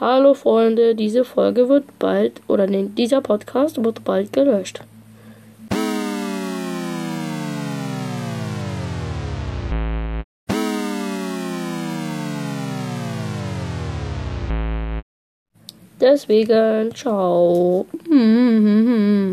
Hallo Freunde, diese Folge wird bald, oder nee, dieser Podcast wird bald gelöscht. Deswegen, ciao. Hm, hm, hm,